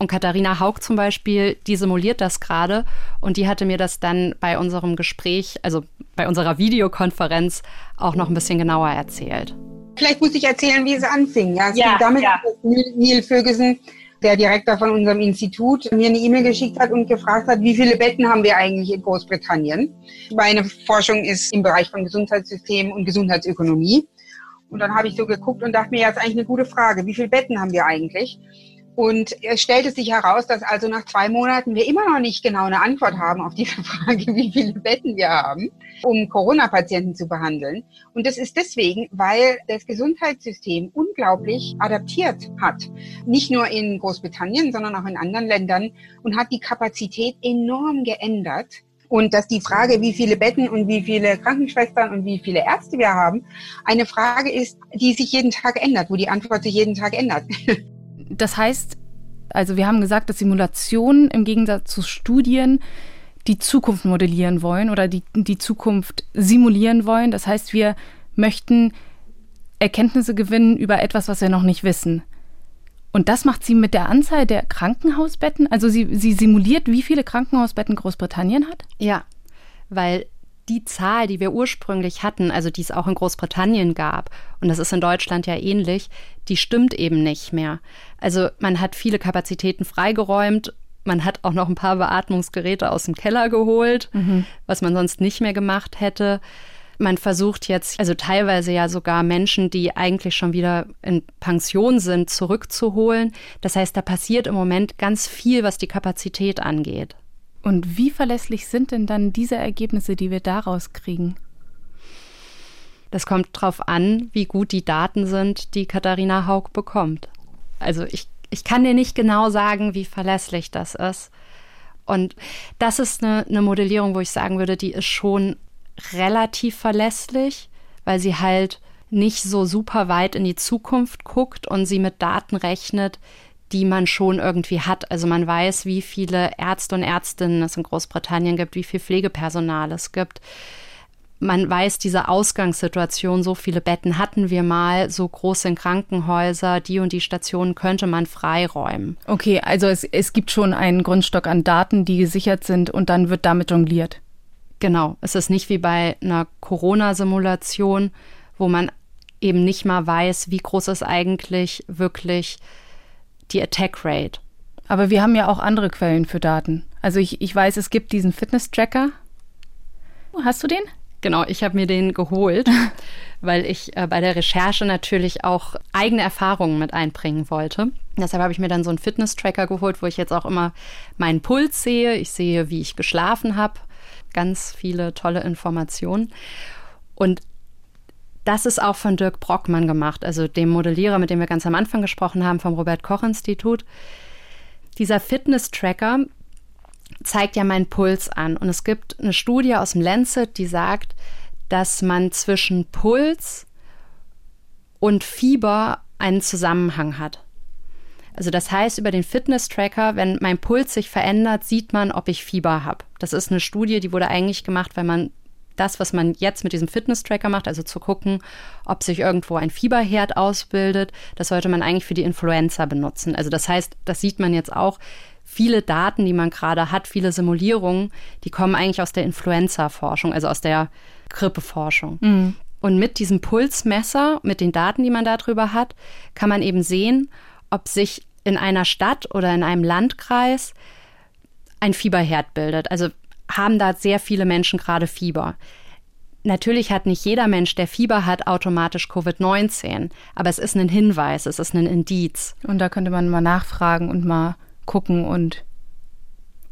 Und Katharina Haug zum Beispiel, die simuliert das gerade und die hatte mir das dann bei unserem Gespräch, also bei unserer Videokonferenz, auch noch ein bisschen genauer erzählt. Vielleicht muss ich erzählen, wie es anfing. Ja, es ja, damit, ja. Neil Ferguson der Direktor von unserem Institut mir eine E-Mail geschickt hat und gefragt hat, wie viele Betten haben wir eigentlich in Großbritannien. Meine Forschung ist im Bereich von Gesundheitssystem und Gesundheitsökonomie. Und dann habe ich so geguckt und dachte mir, ja, ist eigentlich eine gute Frage. Wie viele Betten haben wir eigentlich? Und es stellte sich heraus, dass also nach zwei Monaten wir immer noch nicht genau eine Antwort haben auf diese Frage, wie viele Betten wir haben, um Corona-Patienten zu behandeln. Und das ist deswegen, weil das Gesundheitssystem unglaublich adaptiert hat. Nicht nur in Großbritannien, sondern auch in anderen Ländern und hat die Kapazität enorm geändert. Und dass die Frage, wie viele Betten und wie viele Krankenschwestern und wie viele Ärzte wir haben, eine Frage ist, die sich jeden Tag ändert, wo die Antwort sich jeden Tag ändert. Das heißt, also wir haben gesagt, dass Simulationen im Gegensatz zu Studien die Zukunft modellieren wollen oder die, die Zukunft simulieren wollen. Das heißt, wir möchten Erkenntnisse gewinnen über etwas, was wir noch nicht wissen. Und das macht sie mit der Anzahl der Krankenhausbetten. Also sie, sie simuliert, wie viele Krankenhausbetten Großbritannien hat? Ja, weil die Zahl, die wir ursprünglich hatten, also die es auch in Großbritannien gab, und das ist in Deutschland ja ähnlich, die stimmt eben nicht mehr. Also man hat viele Kapazitäten freigeräumt, man hat auch noch ein paar Beatmungsgeräte aus dem Keller geholt, mhm. was man sonst nicht mehr gemacht hätte. Man versucht jetzt, also teilweise ja sogar Menschen, die eigentlich schon wieder in Pension sind, zurückzuholen. Das heißt, da passiert im Moment ganz viel, was die Kapazität angeht. Und wie verlässlich sind denn dann diese Ergebnisse, die wir daraus kriegen? Das kommt darauf an, wie gut die Daten sind, die Katharina Haug bekommt. Also ich, ich kann dir nicht genau sagen, wie verlässlich das ist. Und das ist eine, eine Modellierung, wo ich sagen würde, die ist schon relativ verlässlich, weil sie halt nicht so super weit in die Zukunft guckt und sie mit Daten rechnet, die man schon irgendwie hat. Also man weiß, wie viele Ärzte und Ärztinnen es in Großbritannien gibt, wie viel Pflegepersonal es gibt. Man weiß diese Ausgangssituation, so viele Betten hatten wir mal, so groß sind Krankenhäuser, die und die Stationen könnte man freiräumen. Okay, also es, es gibt schon einen Grundstock an Daten, die gesichert sind und dann wird damit jongliert. Genau, es ist nicht wie bei einer Corona-Simulation, wo man eben nicht mal weiß, wie groß ist eigentlich wirklich die Attack Rate. Aber wir haben ja auch andere Quellen für Daten. Also ich, ich weiß, es gibt diesen Fitness-Tracker. Hast du den? Genau, ich habe mir den geholt, weil ich äh, bei der Recherche natürlich auch eigene Erfahrungen mit einbringen wollte. Deshalb habe ich mir dann so einen Fitness-Tracker geholt, wo ich jetzt auch immer meinen Puls sehe. Ich sehe, wie ich geschlafen habe. Ganz viele tolle Informationen. Und das ist auch von Dirk Brockmann gemacht, also dem Modellierer, mit dem wir ganz am Anfang gesprochen haben, vom Robert Koch Institut. Dieser Fitness-Tracker zeigt ja meinen Puls an. Und es gibt eine Studie aus dem Lancet, die sagt, dass man zwischen Puls und Fieber einen Zusammenhang hat. Also das heißt, über den Fitness-Tracker, wenn mein Puls sich verändert, sieht man, ob ich Fieber habe. Das ist eine Studie, die wurde eigentlich gemacht, weil man das, was man jetzt mit diesem Fitness-Tracker macht, also zu gucken, ob sich irgendwo ein Fieberherd ausbildet, das sollte man eigentlich für die Influenza benutzen. Also das heißt, das sieht man jetzt auch, viele Daten, die man gerade hat, viele Simulierungen, die kommen eigentlich aus der Influenza-Forschung, also aus der Grippeforschung. Mhm. Und mit diesem Pulsmesser, mit den Daten, die man darüber hat, kann man eben sehen, ob sich in einer Stadt oder in einem Landkreis ein Fieberherd bildet. Also haben da sehr viele Menschen gerade Fieber. Natürlich hat nicht jeder Mensch, der Fieber hat, automatisch Covid-19, aber es ist ein Hinweis, es ist ein Indiz. Und da könnte man mal nachfragen und mal gucken und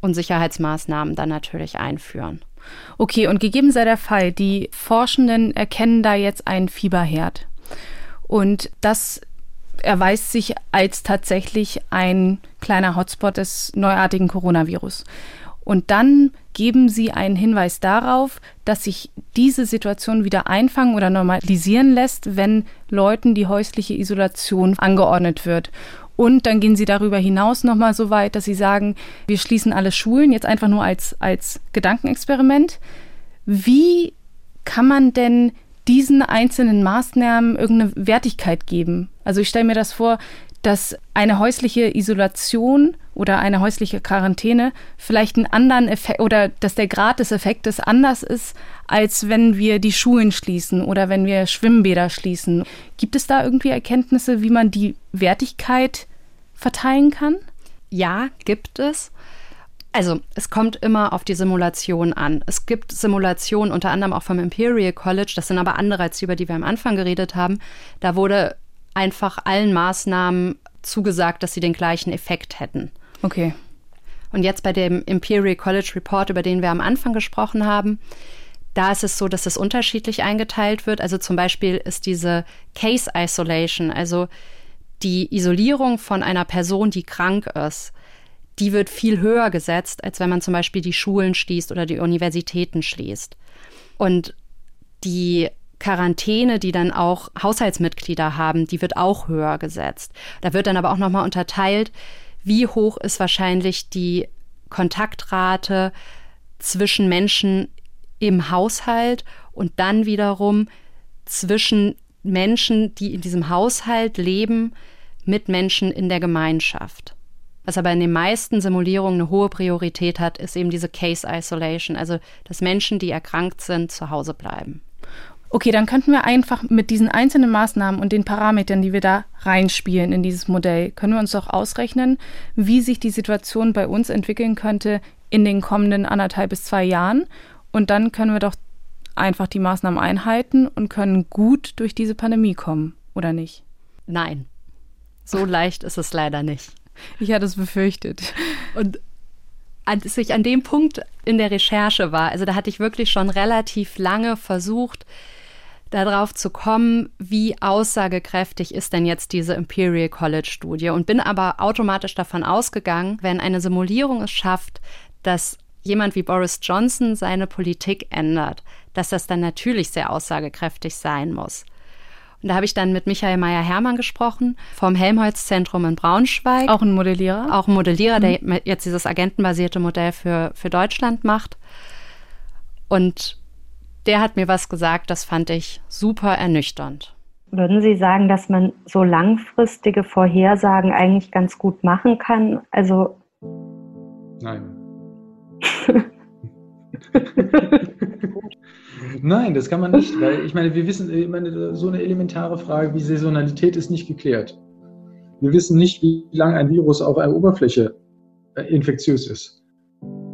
und Sicherheitsmaßnahmen dann natürlich einführen. Okay, und gegeben sei der Fall, die Forschenden erkennen da jetzt einen Fieberherd. Und das erweist sich als tatsächlich ein kleiner Hotspot des neuartigen Coronavirus. Und dann geben sie einen Hinweis darauf, dass sich diese Situation wieder einfangen oder normalisieren lässt, wenn Leuten die häusliche Isolation angeordnet wird. Und dann gehen sie darüber hinaus nochmal so weit, dass sie sagen, wir schließen alle Schulen, jetzt einfach nur als, als Gedankenexperiment. Wie kann man denn diesen einzelnen Maßnahmen irgendeine Wertigkeit geben? Also ich stelle mir das vor, dass eine häusliche Isolation oder eine häusliche Quarantäne vielleicht einen anderen Effekt oder dass der Grad des Effektes anders ist, als wenn wir die Schulen schließen oder wenn wir Schwimmbäder schließen. Gibt es da irgendwie Erkenntnisse, wie man die Wertigkeit verteilen kann? Ja, gibt es. Also, es kommt immer auf die Simulation an. Es gibt Simulationen unter anderem auch vom Imperial College, das sind aber andere als die, über die wir am Anfang geredet haben. Da wurde einfach allen Maßnahmen zugesagt, dass sie den gleichen Effekt hätten. Okay. Und jetzt bei dem Imperial College Report, über den wir am Anfang gesprochen haben, da ist es so, dass es unterschiedlich eingeteilt wird. Also zum Beispiel ist diese Case Isolation, also die Isolierung von einer Person, die krank ist, die wird viel höher gesetzt, als wenn man zum Beispiel die Schulen schließt oder die Universitäten schließt. Und die Quarantäne, die dann auch Haushaltsmitglieder haben, die wird auch höher gesetzt. Da wird dann aber auch nochmal unterteilt, wie hoch ist wahrscheinlich die Kontaktrate zwischen Menschen im Haushalt und dann wiederum zwischen Menschen, die in diesem Haushalt leben, mit Menschen in der Gemeinschaft. Was aber in den meisten Simulierungen eine hohe Priorität hat, ist eben diese Case Isolation, also dass Menschen, die erkrankt sind, zu Hause bleiben. Okay, dann könnten wir einfach mit diesen einzelnen Maßnahmen und den Parametern, die wir da reinspielen in dieses Modell, können wir uns doch ausrechnen, wie sich die Situation bei uns entwickeln könnte in den kommenden anderthalb bis zwei Jahren. Und dann können wir doch einfach die Maßnahmen einhalten und können gut durch diese Pandemie kommen, oder nicht? Nein. So leicht ist es leider nicht. Ich hatte es befürchtet. Und als ich an dem Punkt in der Recherche war, also da hatte ich wirklich schon relativ lange versucht, darauf zu kommen, wie aussagekräftig ist denn jetzt diese Imperial College Studie und bin aber automatisch davon ausgegangen, wenn eine Simulierung es schafft, dass jemand wie Boris Johnson seine Politik ändert, dass das dann natürlich sehr aussagekräftig sein muss. Und da habe ich dann mit Michael Meyer-Hermann gesprochen vom Helmholtz-Zentrum in Braunschweig. Auch ein Modellierer? Auch ein Modellierer, mhm. der jetzt dieses agentenbasierte Modell für, für Deutschland macht. Und der hat mir was gesagt, das fand ich super ernüchternd. Würden Sie sagen, dass man so langfristige Vorhersagen eigentlich ganz gut machen kann? Also. Nein. Nein, das kann man nicht, weil ich meine, wir wissen, ich meine, so eine elementare Frage wie Saisonalität ist nicht geklärt. Wir wissen nicht, wie lange ein Virus auf einer Oberfläche äh, infektiös ist.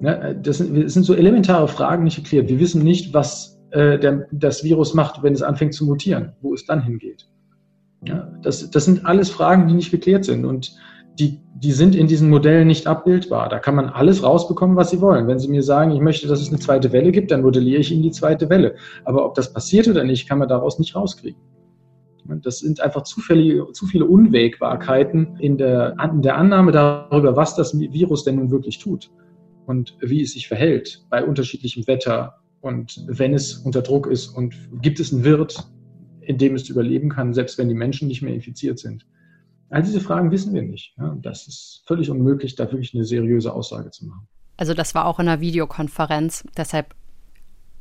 das, sind, das sind so elementare Fragen nicht geklärt. Wir wissen nicht, was äh, der, das Virus macht, wenn es anfängt zu mutieren, wo es dann hingeht. Ja, das, das sind alles Fragen, die nicht geklärt sind und die, die sind in diesen Modellen nicht abbildbar. Da kann man alles rausbekommen, was Sie wollen. Wenn Sie mir sagen, ich möchte, dass es eine zweite Welle gibt, dann modelliere ich Ihnen die zweite Welle. Aber ob das passiert oder nicht, kann man daraus nicht rauskriegen. Das sind einfach zu viele, zu viele Unwägbarkeiten in der, in der Annahme darüber, was das Virus denn nun wirklich tut und wie es sich verhält bei unterschiedlichem Wetter und wenn es unter Druck ist und gibt es einen Wirt, in dem es überleben kann, selbst wenn die Menschen nicht mehr infiziert sind. All diese Fragen wissen wir nicht. Ja, das ist völlig unmöglich, da wirklich eine seriöse Aussage zu machen. Also das war auch in einer Videokonferenz, deshalb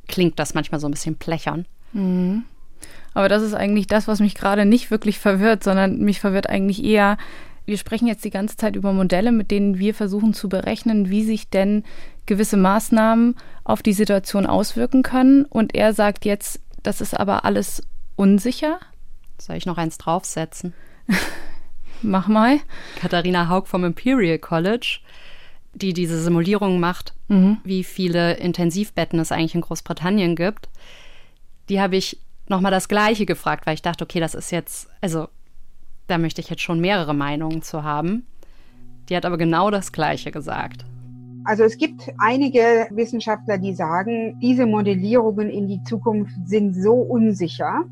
klingt das manchmal so ein bisschen plechern. Mhm. Aber das ist eigentlich das, was mich gerade nicht wirklich verwirrt, sondern mich verwirrt eigentlich eher, wir sprechen jetzt die ganze Zeit über Modelle, mit denen wir versuchen zu berechnen, wie sich denn gewisse Maßnahmen auf die Situation auswirken können. Und er sagt jetzt, das ist aber alles unsicher. Soll ich noch eins draufsetzen? Mach mal. Katharina Haug vom Imperial College, die diese Simulierung macht, mhm. wie viele Intensivbetten es eigentlich in Großbritannien gibt. Die habe ich nochmal das Gleiche gefragt, weil ich dachte, okay, das ist jetzt, also da möchte ich jetzt schon mehrere Meinungen zu haben. Die hat aber genau das Gleiche gesagt. Also es gibt einige Wissenschaftler, die sagen, diese Modellierungen in die Zukunft sind so unsicher,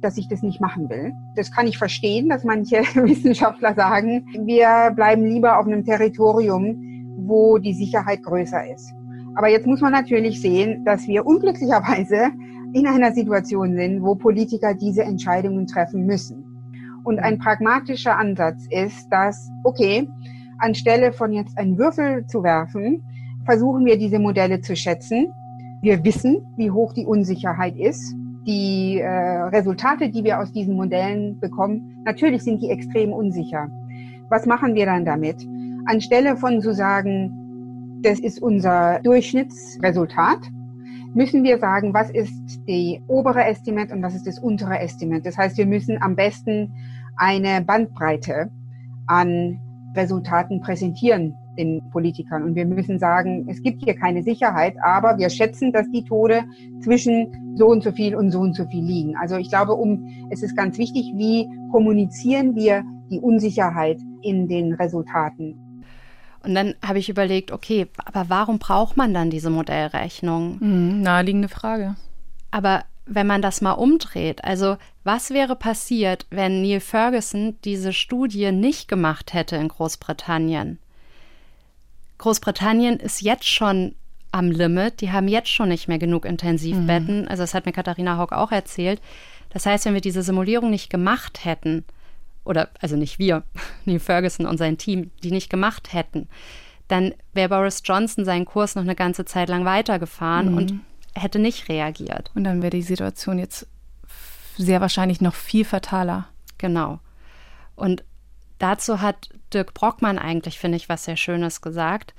dass ich das nicht machen will. Das kann ich verstehen, dass manche Wissenschaftler sagen, wir bleiben lieber auf einem Territorium, wo die Sicherheit größer ist. Aber jetzt muss man natürlich sehen, dass wir unglücklicherweise in einer Situation sind, wo Politiker diese Entscheidungen treffen müssen. Und ein pragmatischer Ansatz ist, dass, okay, anstelle von jetzt einen Würfel zu werfen, versuchen wir diese Modelle zu schätzen. Wir wissen, wie hoch die Unsicherheit ist. Die äh, Resultate, die wir aus diesen Modellen bekommen, natürlich sind die extrem unsicher. Was machen wir dann damit? Anstelle von zu sagen, das ist unser Durchschnittsresultat, müssen wir sagen, was ist die obere Estimate und was ist das untere Estimate. Das heißt, wir müssen am besten eine Bandbreite an Resultaten präsentieren den Politikern. Und wir müssen sagen, es gibt hier keine Sicherheit, aber wir schätzen, dass die Tode zwischen so und so viel und so und so viel liegen. Also ich glaube, um, es ist ganz wichtig, wie kommunizieren wir die Unsicherheit in den Resultaten. Und dann habe ich überlegt, okay, aber warum braucht man dann diese Modellrechnung? Mhm, naheliegende Frage. Aber wenn man das mal umdreht, also was wäre passiert, wenn Neil Ferguson diese Studie nicht gemacht hätte in Großbritannien? Großbritannien ist jetzt schon am Limit, die haben jetzt schon nicht mehr genug Intensivbetten. Mhm. Also das hat mir Katharina Haug auch erzählt. Das heißt, wenn wir diese Simulierung nicht gemacht hätten, oder also nicht wir, Neil Ferguson und sein Team, die nicht gemacht hätten, dann wäre Boris Johnson seinen Kurs noch eine ganze Zeit lang weitergefahren mhm. und hätte nicht reagiert. Und dann wäre die Situation jetzt sehr wahrscheinlich noch viel fataler. Genau. Und dazu hat Dirk Brockmann eigentlich, finde ich, was sehr Schönes gesagt,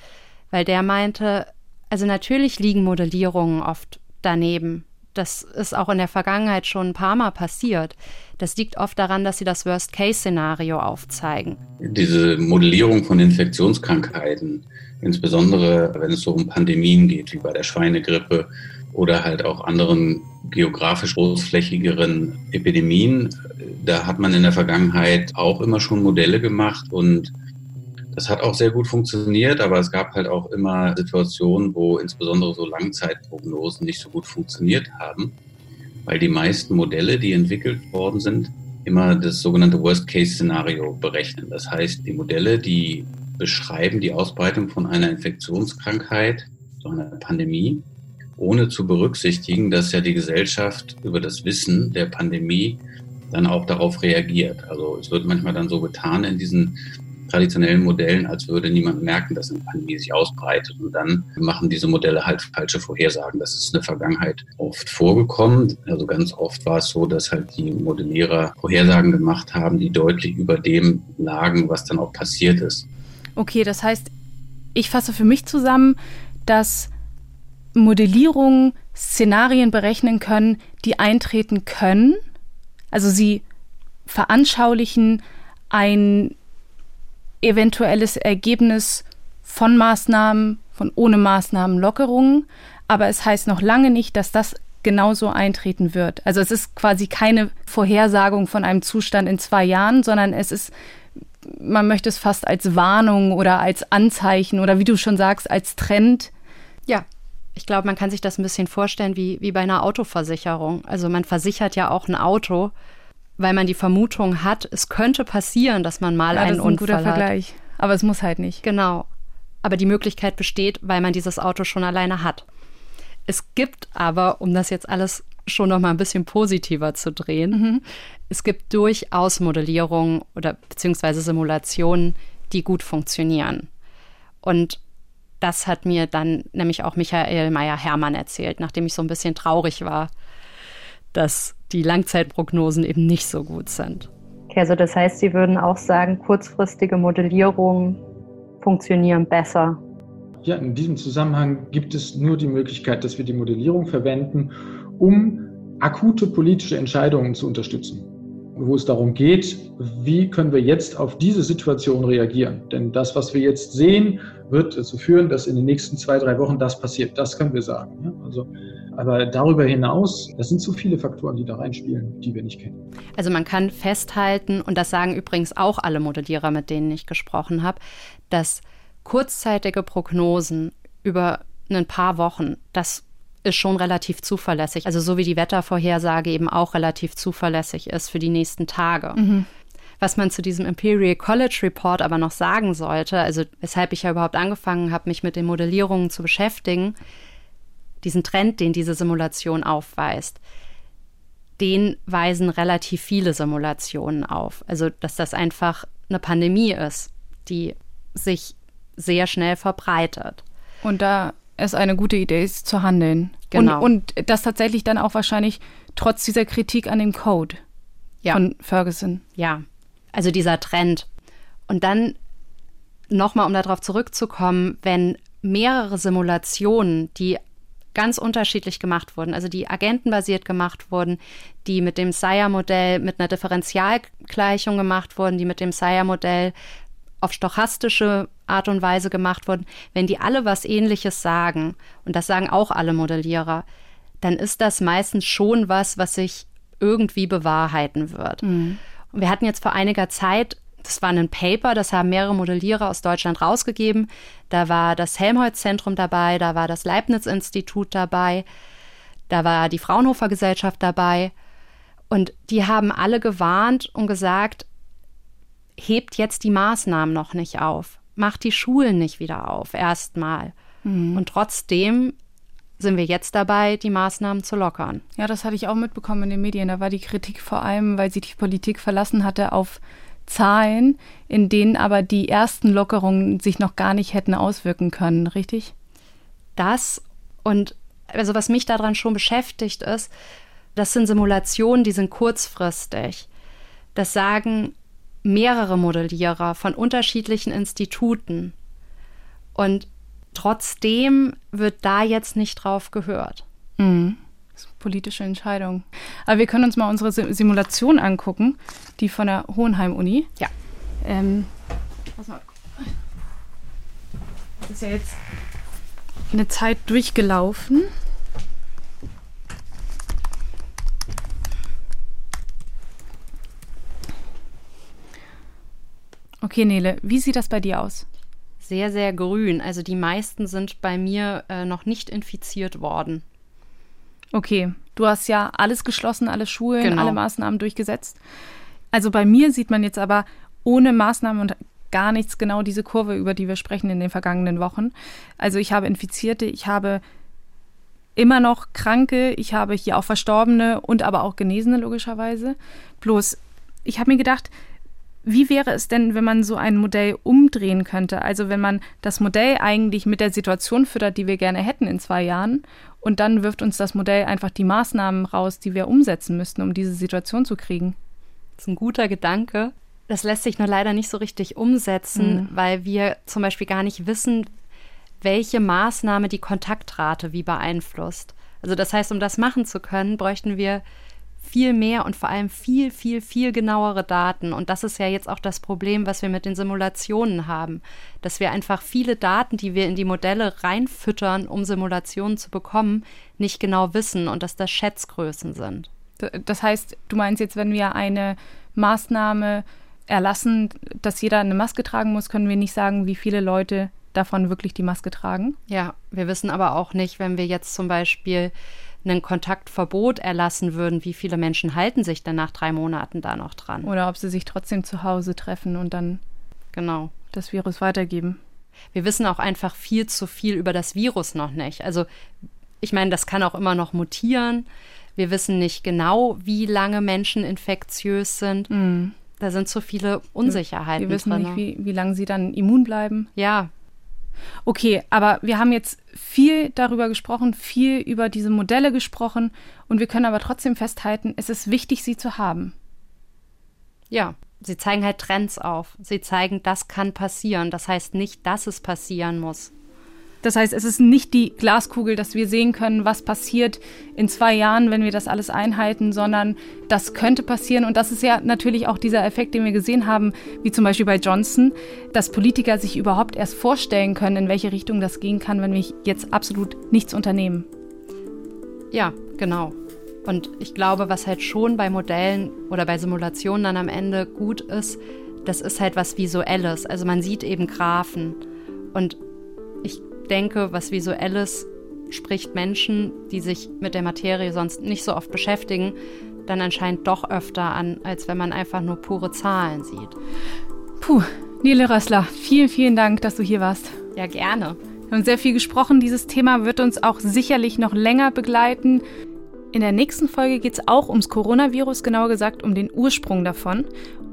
weil der meinte, also natürlich liegen Modellierungen oft daneben. Das ist auch in der Vergangenheit schon ein paar Mal passiert. Das liegt oft daran, dass sie das Worst-Case-Szenario aufzeigen. Diese Modellierung von Infektionskrankheiten, insbesondere wenn es so um Pandemien geht, wie bei der Schweinegrippe oder halt auch anderen geografisch großflächigeren Epidemien. Da hat man in der Vergangenheit auch immer schon Modelle gemacht und das hat auch sehr gut funktioniert, aber es gab halt auch immer Situationen, wo insbesondere so Langzeitprognosen nicht so gut funktioniert haben, weil die meisten Modelle, die entwickelt worden sind, immer das sogenannte Worst-Case-Szenario berechnen. Das heißt, die Modelle, die beschreiben die Ausbreitung von einer Infektionskrankheit, so einer Pandemie, ohne zu berücksichtigen, dass ja die Gesellschaft über das Wissen der Pandemie dann auch darauf reagiert. Also es wird manchmal dann so getan in diesen traditionellen Modellen, als würde niemand merken, dass eine Pandemie sich ausbreitet. Und dann machen diese Modelle halt falsche Vorhersagen. Das ist in der Vergangenheit oft vorgekommen. Also ganz oft war es so, dass halt die Modellierer Vorhersagen gemacht haben, die deutlich über dem lagen, was dann auch passiert ist. Okay, das heißt, ich fasse für mich zusammen, dass Modellierungen Szenarien berechnen können, die eintreten können. Also sie veranschaulichen ein eventuelles Ergebnis von Maßnahmen, von ohne Maßnahmen Lockerungen, aber es heißt noch lange nicht, dass das genauso eintreten wird. Also es ist quasi keine Vorhersagung von einem Zustand in zwei Jahren, sondern es ist, man möchte es fast als Warnung oder als Anzeichen oder wie du schon sagst, als Trend. Ja, ich glaube, man kann sich das ein bisschen vorstellen wie, wie bei einer Autoversicherung. Also man versichert ja auch ein Auto, weil man die Vermutung hat, es könnte passieren, dass man mal ja, einen das ist ein Unfall guter hat. Vergleich. Aber es muss halt nicht. Genau. Aber die Möglichkeit besteht, weil man dieses Auto schon alleine hat. Es gibt aber, um das jetzt alles schon noch mal ein bisschen positiver zu drehen, Mhm. es gibt durchaus Modellierungen oder beziehungsweise Simulationen, die gut funktionieren. Und das hat mir dann nämlich auch Michael Meyer-Hermann erzählt, nachdem ich so ein bisschen traurig war, dass die Langzeitprognosen eben nicht so gut sind. Okay, also das heißt, Sie würden auch sagen, kurzfristige Modellierungen funktionieren besser. Ja, in diesem Zusammenhang gibt es nur die Möglichkeit, dass wir die Modellierung verwenden, um akute politische Entscheidungen zu unterstützen, wo es darum geht, wie können wir jetzt auf diese Situation reagieren. Denn das, was wir jetzt sehen, wird dazu führen, dass in den nächsten zwei, drei Wochen das passiert. Das können wir sagen. Also, aber darüber hinaus, das sind zu viele Faktoren, die da reinspielen, die wir nicht kennen. Also man kann festhalten, und das sagen übrigens auch alle Modellierer, mit denen ich gesprochen habe, dass kurzzeitige Prognosen über ein paar Wochen, das ist schon relativ zuverlässig. Also so wie die Wettervorhersage eben auch relativ zuverlässig ist für die nächsten Tage. Mhm. Was man zu diesem Imperial College Report aber noch sagen sollte, also weshalb ich ja überhaupt angefangen habe, mich mit den Modellierungen zu beschäftigen, diesen Trend, den diese Simulation aufweist, den weisen relativ viele Simulationen auf. Also, dass das einfach eine Pandemie ist, die sich sehr schnell verbreitet. Und da es eine gute Idee ist, zu handeln. Genau. Und, und das tatsächlich dann auch wahrscheinlich trotz dieser Kritik an dem Code Ja. von Ferguson. Ja, also dieser Trend. Und dann nochmal, um darauf zurückzukommen, wenn mehrere Simulationen, die ganz unterschiedlich gemacht wurden, also die agentenbasiert gemacht wurden, die mit dem Sire-Modell mit einer Differentialgleichung gemacht wurden, die mit dem Sire-Modell auf stochastische Art und Weise gemacht wurden, wenn die alle was Ähnliches sagen, und das sagen auch alle Modellierer, dann ist das meistens schon was, was sich irgendwie bewahrheiten wird. Und wir hatten jetzt vor einiger Zeit, das war ein Paper, das haben mehrere Modellierer aus Deutschland rausgegeben. Da war das Helmholtz-Zentrum dabei, da war das Leibniz-Institut dabei, da war die Fraunhofer Gesellschaft dabei. Und die haben alle gewarnt und gesagt, hebt jetzt die Maßnahmen noch nicht auf, macht die Schulen nicht wieder auf, erstmal. Und trotzdem sind wir jetzt dabei, die Maßnahmen zu lockern. Ja, das hatte ich auch mitbekommen in den Medien. Da war die Kritik vor allem, weil sie die Politik verlassen hatte auf Zahlen, in denen aber die ersten Lockerungen sich noch gar nicht hätten auswirken können, richtig? Das und also was mich daran schon beschäftigt ist, das sind Simulationen, die sind kurzfristig. Das sagen mehrere Modellierer von unterschiedlichen Instituten. Und trotzdem wird da jetzt nicht drauf gehört. Mhm. Politische Entscheidung. Aber wir können uns mal unsere Sim- Simulation angucken, die von der Hohenheim-Uni. Ja. Ähm. Das ist ja jetzt eine Zeit durchgelaufen. Okay, Nele, wie sieht das bei dir aus? Sehr, sehr grün. Also die meisten sind bei mir äh, noch nicht infiziert worden. Okay, du hast ja alles geschlossen, alle Schulen, Genau. alle Maßnahmen durchgesetzt. Also bei mir sieht man jetzt aber ohne Maßnahmen und gar nichts genau diese Kurve, über die wir sprechen in den vergangenen Wochen. Also ich habe Infizierte, ich habe immer noch Kranke, ich habe hier auch Verstorbene und aber auch Genesene logischerweise. Bloß, ich habe mir gedacht, wie wäre es denn, wenn man so ein Modell umdrehen könnte? Also wenn man das Modell eigentlich mit der Situation füttert, die wir gerne hätten in zwei Jahren, und dann wirft uns das Modell einfach die Maßnahmen raus, die wir umsetzen müssten, um diese Situation zu kriegen. Das ist ein guter Gedanke. Das lässt sich nur leider nicht so richtig umsetzen, Mhm. weil wir zum Beispiel gar nicht wissen, welche Maßnahme die Kontaktrate wie beeinflusst. Also das heißt, um das machen zu können, bräuchten wir viel mehr und vor allem viel, viel, viel genauere Daten. Und das ist ja jetzt auch das Problem, was wir mit den Simulationen haben, dass wir einfach viele Daten, die wir in die Modelle reinfüttern, um Simulationen zu bekommen, nicht genau wissen und dass das Schätzgrößen sind. Das heißt, du meinst jetzt, wenn wir eine Maßnahme erlassen, dass jeder eine Maske tragen muss, können wir nicht sagen, wie viele Leute davon wirklich die Maske tragen? Ja, wir wissen aber auch nicht, wenn wir jetzt zum Beispiel ein Kontaktverbot erlassen würden, wie viele Menschen halten sich denn nach drei Monaten da noch dran? Oder ob sie sich trotzdem zu Hause treffen und dann genau das Virus weitergeben. Wir wissen auch einfach viel zu viel über das Virus noch nicht. Also ich meine, das kann auch immer noch mutieren. Wir wissen nicht genau, wie lange Menschen infektiös sind. Mm. Da sind so viele Unsicherheiten. Wir wissen drin. nicht, wie, wie lange sie dann immun bleiben. Ja, Okay, aber wir haben jetzt viel darüber gesprochen, viel über diese Modelle gesprochen und wir können aber trotzdem festhalten, es ist wichtig, sie zu haben. Ja, sie zeigen halt Trends auf. Sie zeigen, das kann passieren. Das heißt nicht, dass es passieren muss. Das heißt, es ist nicht die Glaskugel, dass wir sehen können, was passiert in zwei Jahren, wenn wir das alles einhalten, sondern das könnte passieren. Und das ist ja natürlich auch dieser Effekt, den wir gesehen haben, wie zum Beispiel bei Johnson, dass Politiker sich überhaupt erst vorstellen können, in welche Richtung das gehen kann, wenn wir jetzt absolut nichts unternehmen. Ja, genau. Und ich glaube, was halt schon bei Modellen oder bei Simulationen dann am Ende gut ist, das ist halt was Visuelles. Also man sieht eben Graphen. Und denke, was Visuelles spricht Menschen, die sich mit der Materie sonst nicht so oft beschäftigen, dann anscheinend doch öfter an, als wenn man einfach nur pure Zahlen sieht. Puh, Nele Rössler, vielen, vielen Dank, dass du hier warst. Ja, gerne. Wir haben sehr viel gesprochen. Dieses Thema wird uns auch sicherlich noch länger begleiten. In der nächsten Folge geht es auch ums Coronavirus, genauer gesagt um den Ursprung davon.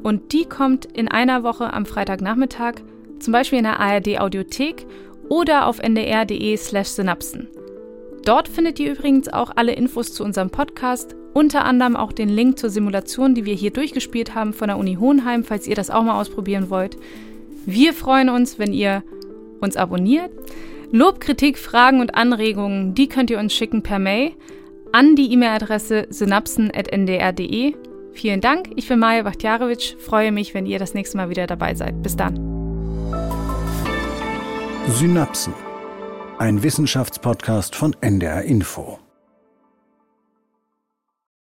Und die kommt in einer Woche am Freitagnachmittag, zum Beispiel in der ARD Audiothek oder auf ndr.de/slash synapsen. Dort findet ihr übrigens auch alle Infos zu unserem Podcast, unter anderem auch den Link zur Simulation, die wir hier durchgespielt haben von der Uni Hohenheim, falls ihr das auch mal ausprobieren wollt. Wir freuen uns, wenn ihr uns abonniert. Lob, Kritik, Fragen und Anregungen, die könnt ihr uns schicken per Mail an die E-Mail-Adresse synapsen.ndr.de. Vielen Dank, ich bin Maja Bachtjarewitsch, freue mich, wenn ihr das nächste Mal wieder dabei seid. Bis dann. Synapsen. Ein Wissenschaftspodcast von NDR Info.